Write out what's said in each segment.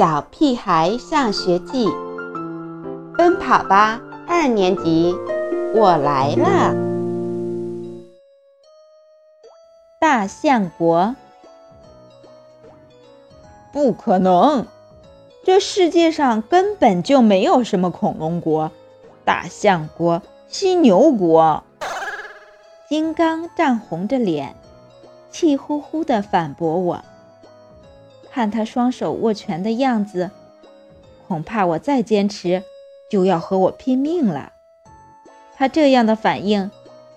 小屁孩上学记》，奔跑吧二年级，我来了！大象国，不可能，这世界上根本就没有什么恐龙国、大象国、犀牛国。金刚涨红着脸，气呼呼地反驳我。看他双手握拳的样子，恐怕我再坚持就要和我拼命了。他这样的反应，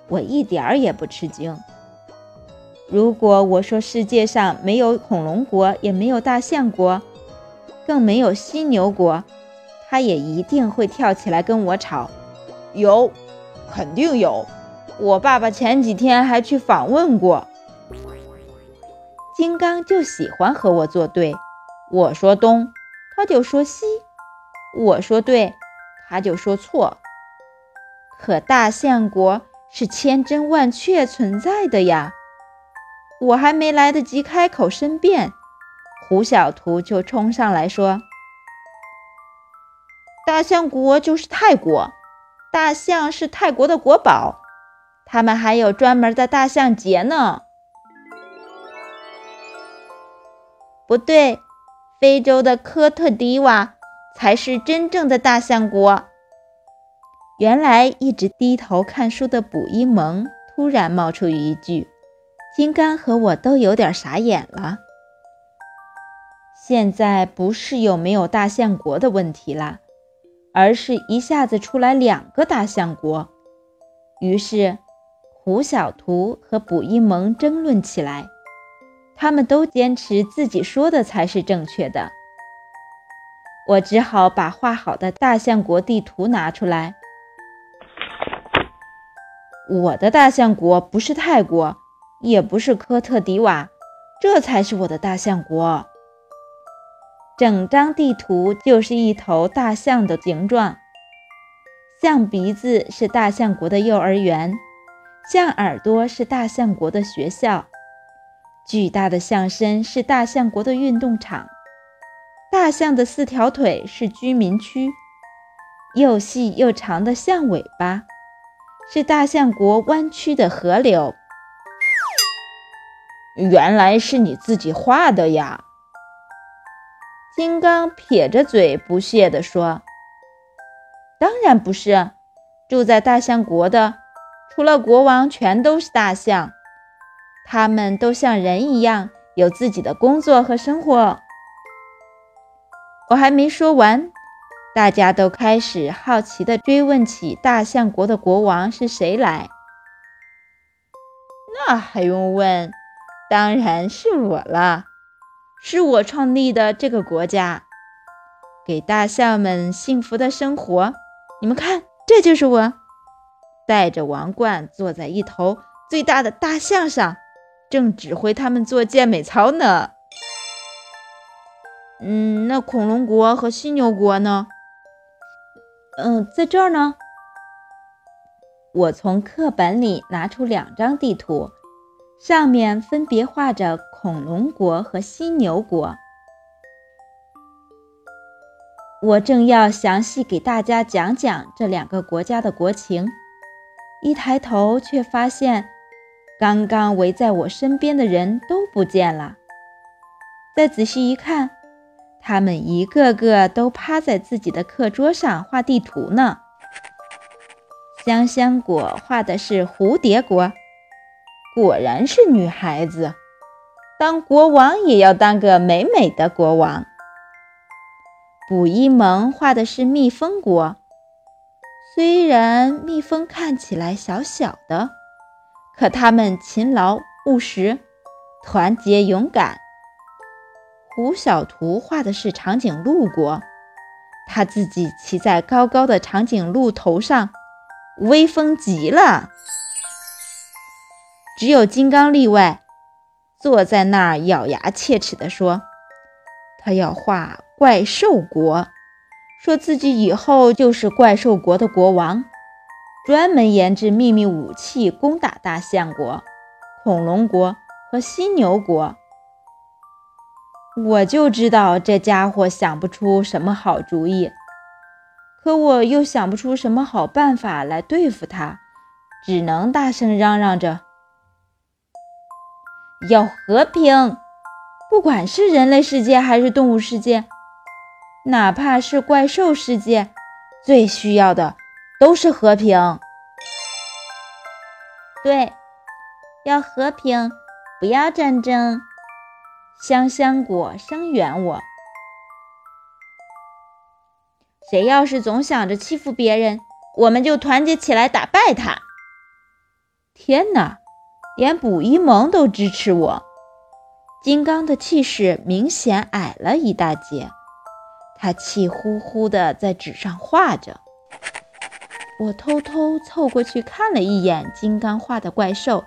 我一点儿也不吃惊。如果我说世界上没有恐龙国，也没有大象国，更没有犀牛国，他也一定会跳起来跟我吵。有，肯定有。我爸爸前几天还去访问过。金刚就喜欢和我作对，我说东，他就说西；我说对，他就说错。可大象国是千真万确存在的呀！我还没来得及开口申辩，胡小图就冲上来说：“大象国就是泰国，大象是泰国的国宝，他们还有专门的大象节呢。”不对，非洲的科特迪瓦才是真正的大象国。原来一直低头看书的卜一萌突然冒出一句，金刚和我都有点傻眼了。现在不是有没有大象国的问题了，而是一下子出来两个大象国。于是胡小图和卜一萌争论起来。他们都坚持自己说的才是正确的，我只好把画好的大象国地图拿出来。我的大象国不是泰国，也不是科特迪瓦，这才是我的大象国。整张地图就是一头大象的形状，象鼻子是大象国的幼儿园，象耳朵是大象国的学校。巨大的象身是大象国的运动场，大象的四条腿是居民区，又细又长的象尾巴是大象国弯曲的河流。原来是你自己画的呀！金刚撇着嘴不屑地说：“当然不是，住在大象国的，除了国王，全都是大象。”他们都像人一样有自己的工作和生活。我还没说完，大家都开始好奇地追问起大象国的国王是谁来。那还用问？当然是我了，是我创立的这个国家，给大象们幸福的生活。你们看，这就是我，戴着王冠，坐在一头最大的大象上。正指挥他们做健美操呢。嗯，那恐龙国和犀牛国呢？嗯，在这儿呢。我从课本里拿出两张地图，上面分别画着恐龙国和犀牛国。我正要详细给大家讲讲这两个国家的国情，一抬头却发现。刚刚围在我身边的人都不见了。再仔细一看，他们一个个都趴在自己的课桌上画地图呢。香香果画的是蝴蝶国，果然是女孩子，当国王也要当个美美的国王。卜一萌画的是蜜蜂国，虽然蜜蜂看起来小小的。可他们勤劳务实，团结勇敢。胡小图画的是长颈鹿国，他自己骑在高高的长颈鹿头上，威风极了。只有金刚例外，坐在那儿咬牙切齿地说：“他要画怪兽国，说自己以后就是怪兽国的国王。”专门研制秘密武器攻打大象国、恐龙国和犀牛国。我就知道这家伙想不出什么好主意，可我又想不出什么好办法来对付他，只能大声嚷嚷着：“要和平！不管是人类世界还是动物世界，哪怕是怪兽世界，最需要的都是和平。”对，要和平，不要战争。香香果声援我。谁要是总想着欺负别人，我们就团结起来打败他。天哪，连卜一萌都支持我。金刚的气势明显矮了一大截，他气呼呼地在纸上画着。我偷偷凑过去看了一眼金刚画的怪兽，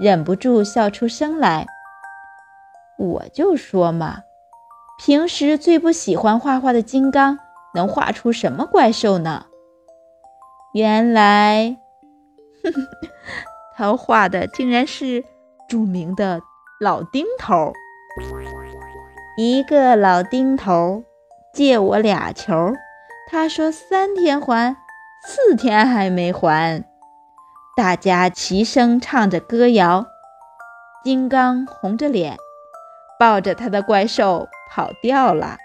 忍不住笑出声来。我就说嘛，平时最不喜欢画画的金刚，能画出什么怪兽呢？原来，他画的竟然是著名的老丁头。一个老丁头借我俩球，他说三天还，四天还没还。大家齐声唱着歌谣，金刚红着脸。抱着他的怪兽跑掉了。